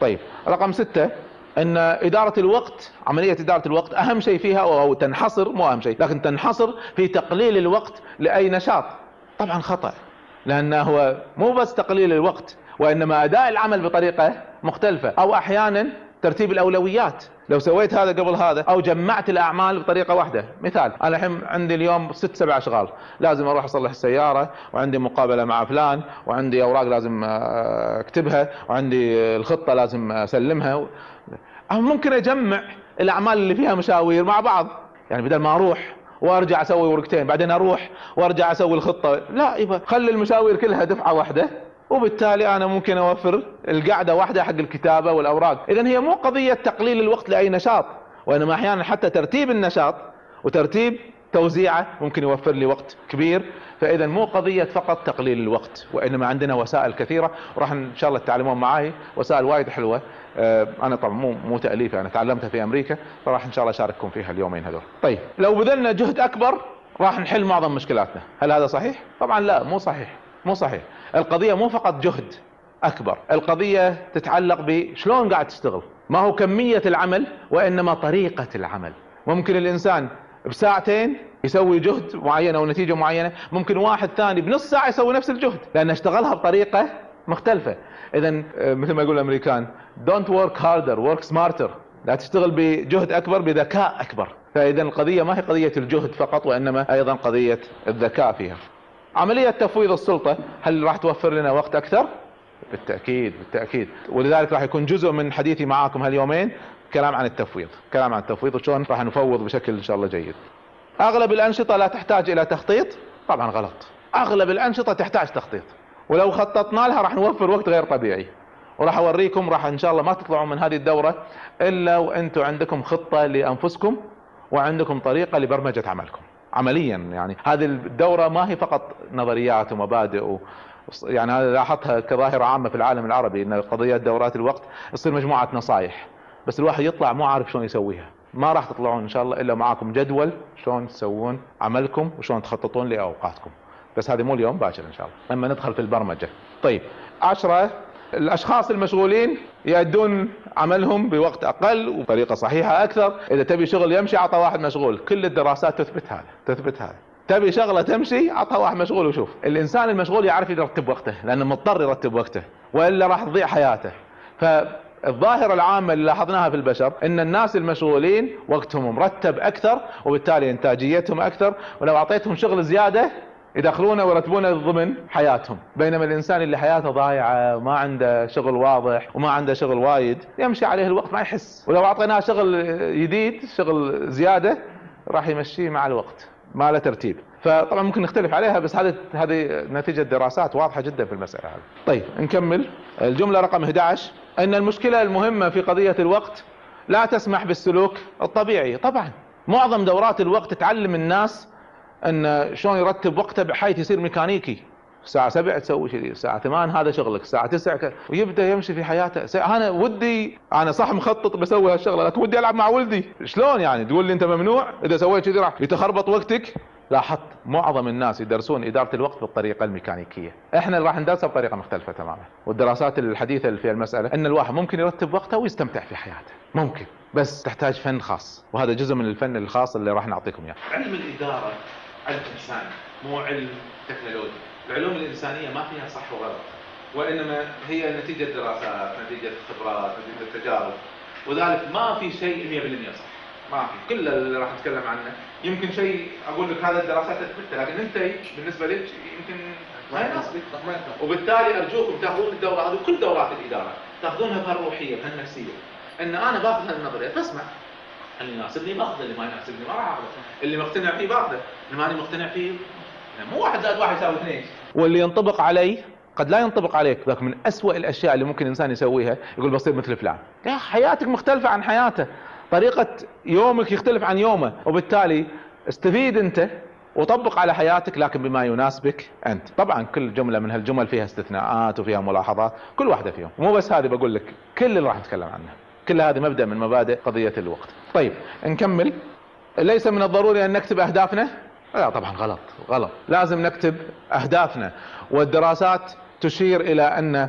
طيب رقم ستة إن إدارة الوقت عملية إدارة الوقت أهم شيء فيها أو تنحصر مو أهم شيء لكن تنحصر في تقليل الوقت لأي نشاط. طبعا خطأ لأنه هو مو بس تقليل الوقت وإنما أداء العمل بطريقة مختلفة أو أحيانا ترتيب الأولويات. لو سويت هذا قبل هذا أو جمعت الأعمال بطريقة واحدة. مثال أنا الحين عندي اليوم ست سبع أشغال. لازم أروح أصلح السيارة وعندي مقابلة مع فلان وعندي أوراق لازم آه، أكتبها وعندي الخطة لازم أسلمها. ممكن أجمع الأعمال اللي فيها مشاوير مع بعض. يعني بدل ما أروح وأرجع أسوي ورقتين بعدين أروح وأرجع أسوي الخطة. لا يبقى خلي المشاوير كلها دفعة واحدة. وبالتالي أنا ممكن أوفر القعدة واحدة حق الكتابة والأوراق. اذا هي مو قضية تقليل الوقت لأي نشاط وإنما أحيانا حتى ترتيب النشاط وترتيب توزيعه ممكن يوفر لي وقت كبير. فاذا مو قضية فقط تقليل الوقت وإنما عندنا وسائل كثيرة. وراح إن شاء الله تتعلمون معي وسائل وايد حلوة. آه، أنا طبعا مو مو تاليفي أنا تعلمتها في أمريكا. فراح إن شاء الله أشارككم فيها اليومين هذول. طيب لو بذلنا جهد أكبر راح نحل معظم مشكلاتنا. هل هذا صحيح؟ طبعا لا مو صحيح. مو صحيح. القضية مو فقط جهد أكبر القضية تتعلق بشلون قاعد تشتغل. ما هو كمية العمل وإنما طريقة العمل. ممكن الإنسان بساعتين يسوي جهد معين أو نتيجة معينة ممكن واحد ثاني بنص ساعة يسوي نفس الجهد لأنه اشتغلها بطريقة مختلفة. اذا آه، مثل ما يقول الأمريكان don't work harder work smarter. لا تشتغل بجهد أكبر بذكاء أكبر. فاذا القضية ما هي قضية الجهد فقط وإنما أيضا قضية الذكاء فيها. عملية تفويض السلطة هل راح توفر لنا وقت أكثر؟ بالتأكيد بالتأكيد. ولذلك راح يكون جزء من حديثي معاكم هاليومين كلام عن التفويض كلام عن التفويض وشلون راح نفوض بشكل إن شاء الله جيد. أغلب الأنشطة لا تحتاج إلى تخطيط؟ طبعا غلط. أغلب الأنشطة تحتاج تخطيط. ولو خططنا لها راح نوفر وقت غير طبيعي. وراح أوريكم راح إن شاء الله ما تطلعون من هذه الدورة إلا وأنتم عندكم خطة لأنفسكم وعندكم طريقة لبرمجة عملكم. عمليا. يعني هذه الدورة ما هي فقط نظريات ومبادئ و يعني هذا لاحظتها كظاهرة عامة في العالم العربي إن قضية دورات الوقت تصير مجموعة نصائح بس الواحد يطلع مو عارف شلون يسويها. ما راح تطلعون إن شاء الله إلا معاكم جدول شلون تسوون عملكم وشلون تخططون لأوقاتكم. بس هذه مو اليوم باكر إن شاء الله. لما ندخل في البرمجة. طيب عشرة الأشخاص المشغولين يؤدون عملهم بوقت أقل وبطريقه صحيحة أكثر. إذا تبي شغل يمشي أعطى واحد مشغول. كل الدراسات تثبت هذا تثبت هذا. تبي شغلة تمشي عطها واحد مشغول وشوف. الإنسان المشغول يعرف يرتب وقته لأنه مضطر يرتب وقته وإلا راح تضيع حياته. فالظاهرة العامة اللي لاحظناها في البشر إن الناس المشغولين وقتهم مرتب أكثر وبالتالي إنتاجيتهم أكثر. ولو أعطيتهم شغل زيادة يدخلونه ويرتبونه ضمن حياتهم. بينما الإنسان اللي حياته ضايعة وما عنده شغل واضح وما عنده شغل وايد يمشي عليه الوقت ما يحس. ولو أعطيناه شغل جديد شغل زيادة راح يمشيه مع الوقت ما له ترتيب. فطبعا ممكن نختلف عليها بس هذه هذه نتيجة دراسات واضحة جدا في المسألة هذه. طيب نكمل. الجملة رقم 11 إن المشكلة المهمة في قضية الوقت لا تسمح بالسلوك الطبيعي. طبعا معظم دورات الوقت تعلم الناس أن شلون يرتب وقته بحيث يصير ميكانيكي. الساعة 7 تسوي كذي، الساعة 8 هذا شغلك، الساعة 9 ك... ويبدأ يمشي في حياته، أنا ودي أنا صح مخطط بسوي هالشغلة لكن ودي ألعب مع ولدي، شلون يعني؟ تقول لي أنت ممنوع؟ إذا سويت كذي راح يتخربط وقتك، لاحظت معظم الناس يدرسون إدارة الوقت بالطريقة الميكانيكية، إحنا راح ندرسها بطريقة مختلفة تماما، والدراسات الحديثة اللي في المسألة إن الواحد ممكن يرتب وقته ويستمتع في حياته، ممكن، بس تحتاج فن خاص، وهذا جزء من الفن الخاص اللي راح نعطيكم إياه. علم الإدارة علم انساني مو علم تكنولوجي. العلوم الإنسانية ما فيها صح وغلط وإنما هي نتيجة دراسات نتيجة خبرات نتيجة تجارب. وذلك ما في شيء 100% صح ما في. كل اللي راح نتكلم عنه يمكن شيء أقول لك هذا الدراسات تثبته لكن أنت بالنسبة لك يمكن ما يناسبك وبالتالي أرجوكم تأخذون الدورة هذه كل دورات الإدارة تأخذونها بهالروحيه بهالنفسيه إن أنا باخذ هالنظريه فاسمع. اللي يناسبني باخذه اللي ما يناسبني ما راح اخذه اللي مقتنع فيه باخذه اللي ماني مقتنع فيه مو واحد زائد واحد يساوي اثنين. واللي ينطبق علي قد لا ينطبق عليك لكن من أسوأ الأشياء اللي ممكن الإنسان يسويها يقول بصير مثل فلان. يا حياتك مختلفة عن حياته. طريقة يومك يختلف عن يومه وبالتالي استفيد أنت وطبق على حياتك لكن بما يناسبك أنت. طبعا كل جملة من هالجمل فيها استثناءات وفيها ملاحظات كل واحدة فيهم. مو بس هذه بقول لك كل اللي راح نتكلم عنه كل هذه مبدأ من مبادئ قضية الوقت. طيب نكمل. ليس من الضروري أن نكتب أهدافنا؟ لا طبعا غلط غلط. لازم نكتب أهدافنا. والدراسات تشير إلى أن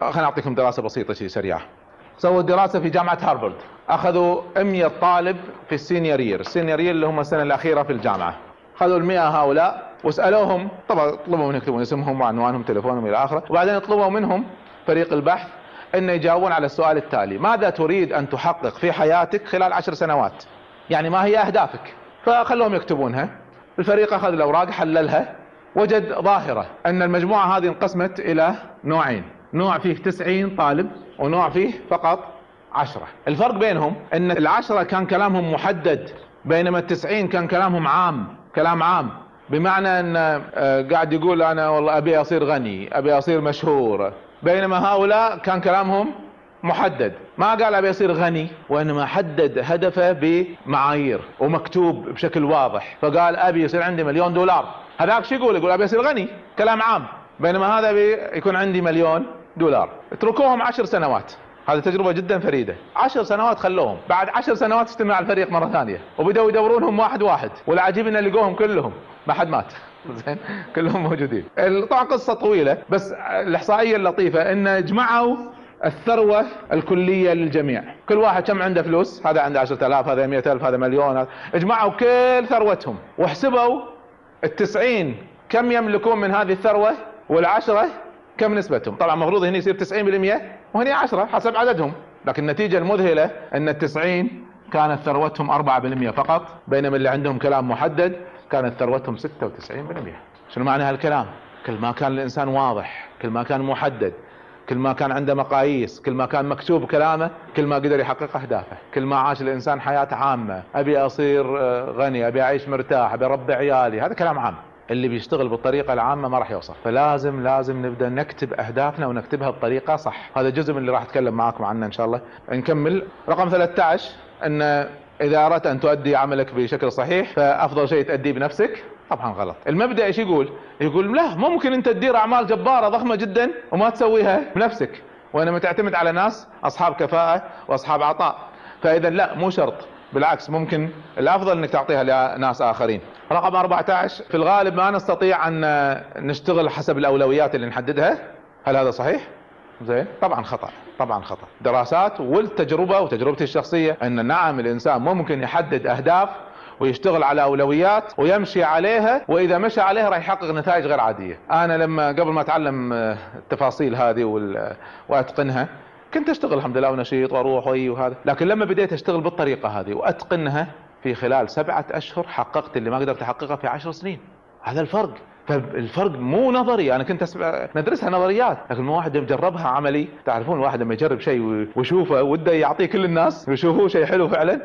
خليني أعطيكم دراسة بسيطة شيء سريعة. سووا دراسة في جامعة هارفارد. أخذوا 100 طالب في ال senior year ال senior year اللي هم السنة الأخيرة في الجامعة. خذوا المئة هؤلاء وسألوهم طبعا طلبوا منهم يكتبون اسمهم وعنوانهم تليفونهم إلى آخره. وبعدين طلبوا منهم فريق البحث ان يجاوبون على السؤال التالي. ماذا تريد أن تحقق في حياتك خلال عشر سنوات؟ يعني ما هي أهدافك؟ فخلوهم يكتبونها الفريق أخذ الأوراق حللها وجد ظاهرة أن المجموعة هذه انقسمت إلى نوعين. نوع فيه تسعين طالب ونوع فيه فقط عشرة. الفرق بينهم أن العشرة كان كلامهم محدد بينما التسعين كان كلامهم عام كلام عام. بمعنى أن آه، قاعد يقول أنا والله أبي أصير غني أبي أصير مشهور. بينما هؤلاء كان كلامهم محدد. ما قال أبي اصير غني وإنما حدد هدفه بمعايير ومكتوب بشكل واضح. فقال أبي يصير عندي مليون دولار. هذاك شو يقول؟ يقول أبي اصير غني. كلام عام. بينما هذا يكون عندي مليون دولار. اتركوهم عشر سنوات. هذه تجربة جدا فريدة. عشر سنوات خلوهم. بعد عشر سنوات اجتمع الفريق مرة ثانية. وبدأوا يدورونهم واحد واحد. والعجيب إن لقوهم كلهم. ما حد مات. زين؟ كلهم موجودين. طبعا قصة طويلة بس الإحصائية اللطيفة إن جمعوا الثروة الكلية للجميع. كل واحد كم عنده فلوس؟ هذا عنده عشرة آلاف هذا مئة ألف هذا مليون. اجمعوا كل ثروتهم وحسبوا التسعين كم يملكون من هذه الثروة والعشرة كم نسبتهم. طبعا المفروض هنا يصير 90% وهنا 10 حسب عددهم لكن النتيجة المذهلة إن التسعين كانت ثروتهم 4% فقط بينما اللي عندهم كلام محدد كانت ثروتهم 96% شنو معنى هالكلام؟ كل ما كان الإنسان واضح كل ما كان محدد كل ما كان عنده مقاييس كل ما كان مكتوب كلامه كل ما قدر يحقق أهدافه. كل ما عاش الإنسان حياة عامة. أبي أصير آه، غني أبي أعيش مرتاح أبي أربي عيالي. هذا كلام عام. اللي بيشتغل بالطريقة العامة ما راح يوصل. فلازم لازم نبدأ نكتب أهدافنا ونكتبها بطريقة صح. هذا جزء من اللي راح أتكلم معاكم عنه إن شاء الله. نكمل. رقم 13 إن إذا أردت أن تؤدي عملك بشكل صحيح فأفضل شيء تؤديه بنفسك. طبعا غلط. المبدأ إيش يقول؟ يقول لا ممكن أنت تدير أعمال جبارة ضخمة جدا وما تسويها بنفسك وإنما تعتمد على ناس أصحاب كفاءة وأصحاب عطاء. فاذا لا مو شرط. بالعكس ممكن الأفضل إنك تعطيها لناس آخرين. رقم 14 في الغالب ما نستطيع أن نشتغل حسب الأولويات اللي نحددها. هل هذا صحيح؟ زين؟ طبعا خطأ طبعا خطأ. دراسات والتجربة وتجربتي الشخصية أن نعم الإنسان ممكن يحدد أهداف ويشتغل على أولويات ويمشي عليها وإذا مشى عليها راح يحقق نتائج غير عادية. أنا لما قبل ما أتعلم آه، التفاصيل هذه وأتقنها كنت أشتغل الحمد لله ونشيط وأروح وي وهذا. لكن لما بديت أشتغل بالطريقة هذه وأتقنها في خلال سبعة أشهر حققت اللي ما قدرت أحققه في عشر سنين. هذا الفرق. فالفرق مو نظري أنا كنت ندرسها نظريات لكن واحد جربها عملي. تعرفون الواحد لما يجرب شيء ويشوفه وده يعطيه كل الناس ويشوفوه شيء حلو فعلا.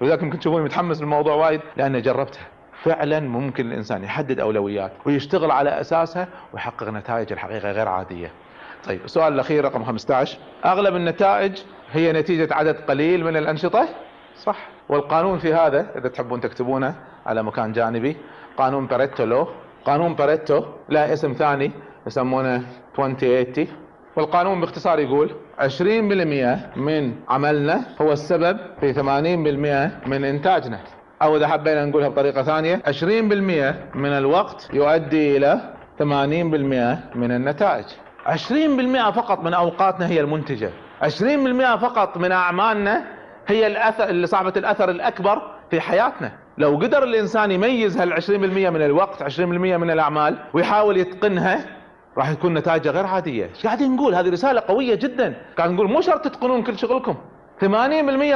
ولذلك ممكن تشوفوني متحمس للموضوع وايد لأني جربتها. فعلا ممكن الإنسان يحدد أولويات ويشتغل على أساسها ويحقق نتائج الحقيقة غير عادية. طيب السؤال الأخير رقم 15 أغلب النتائج هي نتيجة عدد قليل من الأنشطة؟ صح. والقانون في هذا إذا تحبون تكتبونه على مكان جانبي قانون باريتو لو قانون باريتو له اسم ثاني يسمونه 2080 والقانون باختصار يقول 20% من عملنا هو السبب في 80% من إنتاجنا. أو إذا حبينا نقولها بطريقة ثانية 20% من الوقت يؤدي إلى 80% من النتائج. 20% فقط من أوقاتنا هي المنتجة. 20% فقط من أعمالنا هي الأثر اللي صاحبة الأثر الأكبر في حياتنا. لو قدر الإنسان يميز هال 20% من الوقت 20% من الأعمال ويحاول يتقنها راح يكون نتائجه غير عادية. إيش قاعدين نقول؟ هذه رسالة قوية جدا. قاعد نقول مو شرط تتقنون كل شغلكم. 80%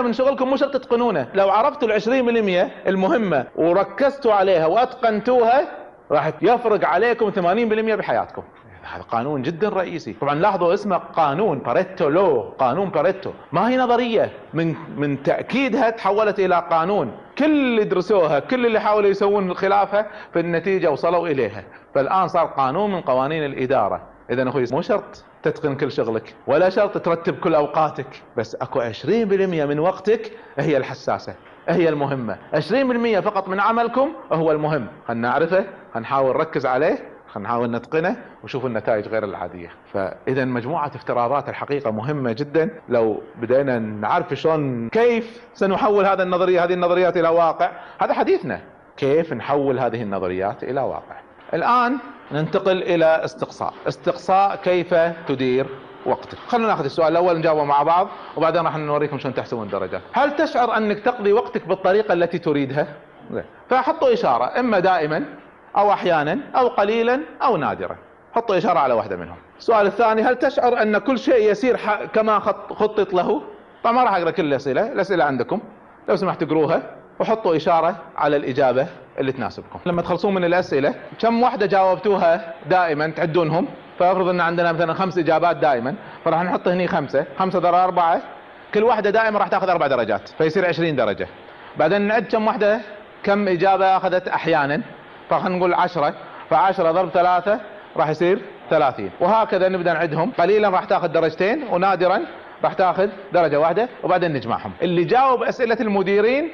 من شغلكم مو شرط تتقنونه. لو عرفتوا ال 20% المهمة وركزتوا عليها وأتقنتوها راح يفرق عليكم 80% بحياتكم. هذا قانون جدا رئيسي. طبعا لاحظوا اسمه قانون باريتو لو قانون باريتو ما هي نظرية؟ من من تأكيدها تحولت إلى قانون. كل اللي درسوها كل اللي حاولوا يسوون خلافها في النتيجة وصلوا إليها. فالآن صار قانون من قوانين الإدارة. اذا أخوي مو شرط تتقن كل شغلك ولا شرط ترتب كل أوقاتك بس أكو 20% من وقتك هي الحساسة هي المهمة. 20% فقط من عملكم هو المهم. خلنا نعرفه نحاول نركز عليه. خلينا نحاول نتقنه ونشوف النتائج غير العادية. فاذا مجموعة افتراضات الحقيقة مهمة جدا. لو بدينا نعرف شلون كيف سنحول هذا النظرية هذه النظريات إلى واقع؟ هذا حديثنا. كيف نحول هذه النظريات إلى واقع؟ الآن ننتقل إلى استقصاء. استقصاء كيف تدير وقتك؟ خلونا ناخذ السؤال الأول نجاوبه مع بعض وبعدين راح نوريكم شلون تحسبون الدرجات هل تشعر أنك تقضي وقتك بالطريقة التي تريدها؟ فحطوا إشارة إما دائما أو أحيانا أو قليلا أو نادرا. حطوا إشارة على واحدة منهم. السؤال الثاني هل تشعر أن كل شيء يسير كما خطط له؟ طبعا ما راح أقرأ كل الأسئلة الأسئلة عندكم. لو سمحت اقروها وحطوا إشارة على الإجابة اللي تناسبكم. لما تخلصون من الأسئلة كم واحدة جاوبتوها دائما تعدونهم؟ فافرض أن عندنا مثلا خمس إجابات دائما فراح نحط هني خمسة. خمسة ضرب أربعة. كل واحدة دائما راح تأخذ أربع درجات فيصير 20 درجة. بعدين نعد كم واحدة كم إجابة أخذت أحيانا؟ فخلينا نقول 10 ف10 ضرب ثلاثة راح يصير 30 وهكذا نبدأ نعدهم. قليلا راح تأخذ درجتين ونادرا راح تأخذ درجة واحدة وبعدين نجمعهم. اللي جاوب أسئلة المديرين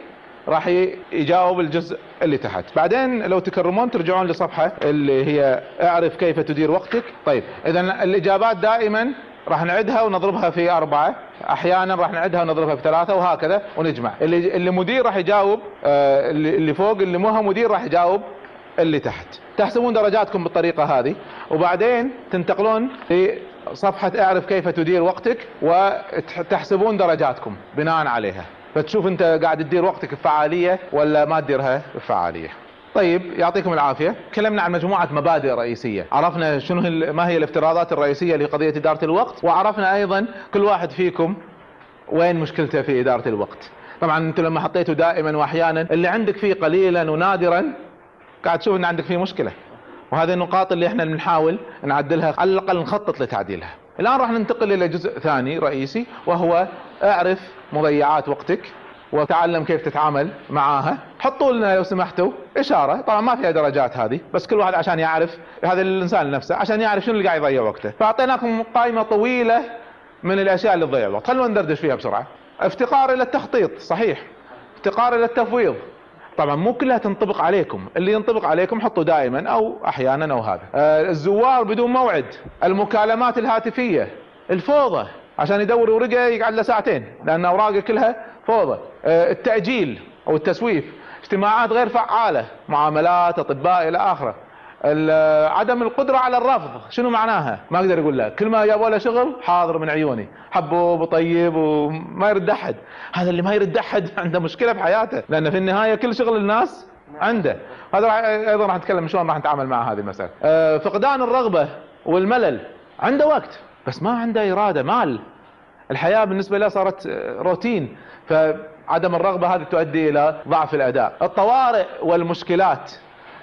راح يجاوب الجزء اللي تحت. بعدين لو تكرمون ترجعون لصفحة اللي هي اعرف كيف تدير وقتك. طيب اذا الإجابات دائما راح نعدها ونضربها في أربعة. أحيانا راح نعدها ونضربها في ثلاثة وهكذا ونجمع. اللي اللي مدير راح يجاوب آه اللي فوق اللي مو مدير راح يجاوب اللي تحت. تحسبون درجاتكم بالطريقة هذه. وبعدين تنتقلون لصفحة اعرف كيف تدير وقتك وتحسبون درجاتكم بناء عليها. فتشوف انت قاعد تدير وقتك بفعالية ولا ما تديرها بفعالية. طيب يعطيكم العافية. تكلمنا عن مجموعة مبادئ رئيسية. عرفنا شنو ما هي الافتراضات الرئيسية لقضية إدارة الوقت. وعرفنا أيضا كل واحد فيكم وين مشكلته في إدارة الوقت. طبعا أنتم لما حطيتوا دائما واحيانا اللي عندك فيه قليلا ونادرا قاعد تشوف إن عندك فيه مشكلة. وهذه النقاط اللي إحنا بنحاول نعدلها على الأقل نخطط لتعديلها. الآن راح ننتقل إلى جزء ثاني رئيسي وهو اعرف مضيعات وقتك وتعلم كيف تتعامل معاها. حطوا لنا لو سمحتوا إشارة. طبعا ما فيها درجات هذه بس كل واحد عشان يعرف هذا الإنسان نفسه عشان يعرف شنو اللي قاعد يضيع وقته. فأعطيناكم قائمة طويلة من الأشياء اللي تضيع الوقت. خلونا ندردش فيها بسرعة. افتقار إلى التخطيط صحيح. افتقار إلى التفويض. طبعا مو كلها تنطبق عليكم. اللي ينطبق عليكم حطوا دائما أو أحيانا أو هذا. آه الزوار بدون موعد. المكالمات الهاتفية. الفوضى. عشان يدور ورقة يقعد له ساعتين. لأن أوراقه كلها فوضى. آه التأجيل أو التسويف. اجتماعات غير فعالة. معاملات أطباء إلى آخره. عدم القدرة على الرفض شنو معناها؟ ما أقدر أقول لك. كل ما جابوا له شغل حاضر من عيوني. حبوب وطيب وما يرد أحد. هذا اللي ما يرد أحد عنده مشكلة في حياته. لأن في النهاية كل شغل الناس عنده. هذا أيضا راح نتكلم شلون راح نتعامل مع هذه المسألة. أه فقدان الرغبة والملل عنده وقت بس ما عنده إرادة مال. الحياة بالنسبة له صارت روتين. فعدم الرغبة هذه تؤدي إلى ضعف الأداء. الطوارئ والمشكلات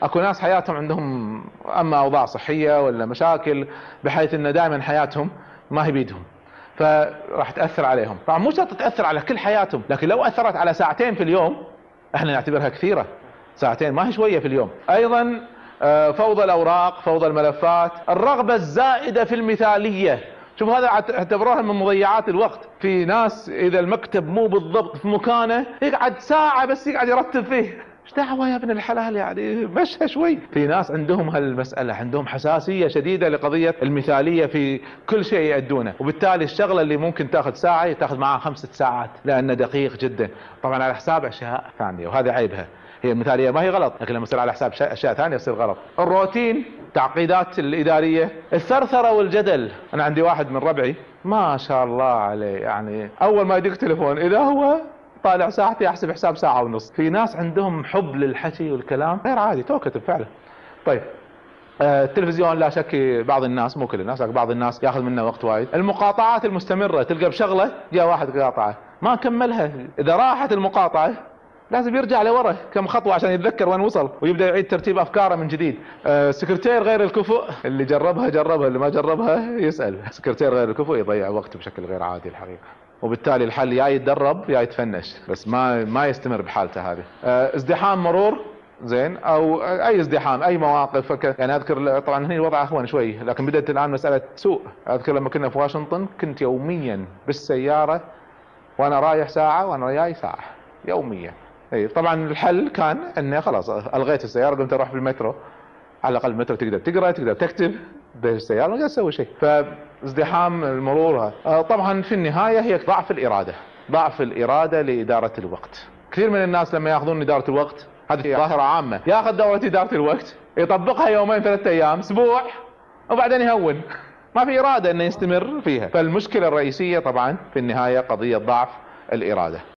اكو ناس حياتهم عندهم اما اوضاع صحية ولا مشاكل بحيث ان دائما حياتهم ما هي بيدهم. فراح تأثر عليهم. طبعا مو شرط تأثر على كل حياتهم لكن لو أثرت على ساعتين في اليوم إحنا نعتبرها كثيرة. ساعتين ما هي شوية في اليوم. أيضا آه، فوضى الأوراق فوضى الملفات الرغبة الزائدة في المثالية. شوف هذا اعتبروها من مضيعات الوقت. في ناس إذا المكتب مو بالضبط في مكانه يقعد ساعة بس يقعد يرتب فيه. إيش دعوة يا ابن الحلال يعني؟ مشى شوي. في ناس عندهم هالمسألة عندهم حساسية شديدة لقضية المثالية في كل شيء يأدونه. وبالتالي الشغلة اللي ممكن تأخذ ساعة تأخذ معها خمسة ساعات لأنه دقيق جدا. طبعا على حساب أشياء ثانية وهذا عيبها. هي المثالية ما هي غلط لكن لما يصير على حساب أشياء ثانية يصير غلط. الروتين تعقيدات الإدارية الثرثرة والجدل. أنا عندي واحد من ربعي ما شاء الله عليه يعني أول ما يدق تليفون إذا هو طالع ساعتي احسب حساب ساعة ونص. في ناس عندهم حب للحكي والكلام غير عادي توكتب فعلا. طيب آه التلفزيون لا شك بعض الناس مو كل الناس لكن بعض الناس ياخذ منه وقت وايد. المقاطعات المستمرة تلقى بشغلة جاء واحد قاطعه. ما كملها. إذا راحت المقاطعة لازم يرجع لورا كم خطوة عشان يتذكر وين وصل ويبدأ يعيد ترتيب أفكاره من جديد. آه سكرتير غير الكفؤ اللي جربها جربها اللي ما جربها يسأل. سكرتير غير الكفؤ يضيع وقته بشكل غير عادي الحقيقة. وبالتالي الحل يا يتدرب يا يتفنش بس ما ما يستمر بحالته هذه. آه، ازدحام مرور زين أو أي ازدحام أي مواقف. يعني أذكر طبعا هنا الوضع اهون شوي لكن بدأت الآن مسألة سوء. أذكر لما كنا في واشنطن كنت يوميا بالسيارة وأنا رايح ساعة وأنا جاي ساعة يوميا. اي طبعا الحل كان إني خلاص ألغيت السيارة قمت أروح بالمترو. على الأقل المترو تقدر تقرأ تقدر تكتب بالسيارة ما تسوي شيء. ازدحام المرور آه، طبعا في النهاية هي ضعف الإرادة. ضعف الإرادة لإدارة الوقت. كثير من الناس لما يأخذون إدارة الوقت هذه ظاهرة عامة. يأخذ دورة إدارة الوقت يطبقها يومين ثلاثة أيام أسبوع وبعدين يهون. ما في إرادة إنه يستمر فيها. فالمشكلة الرئيسية طبعا في النهاية قضية ضعف الإرادة.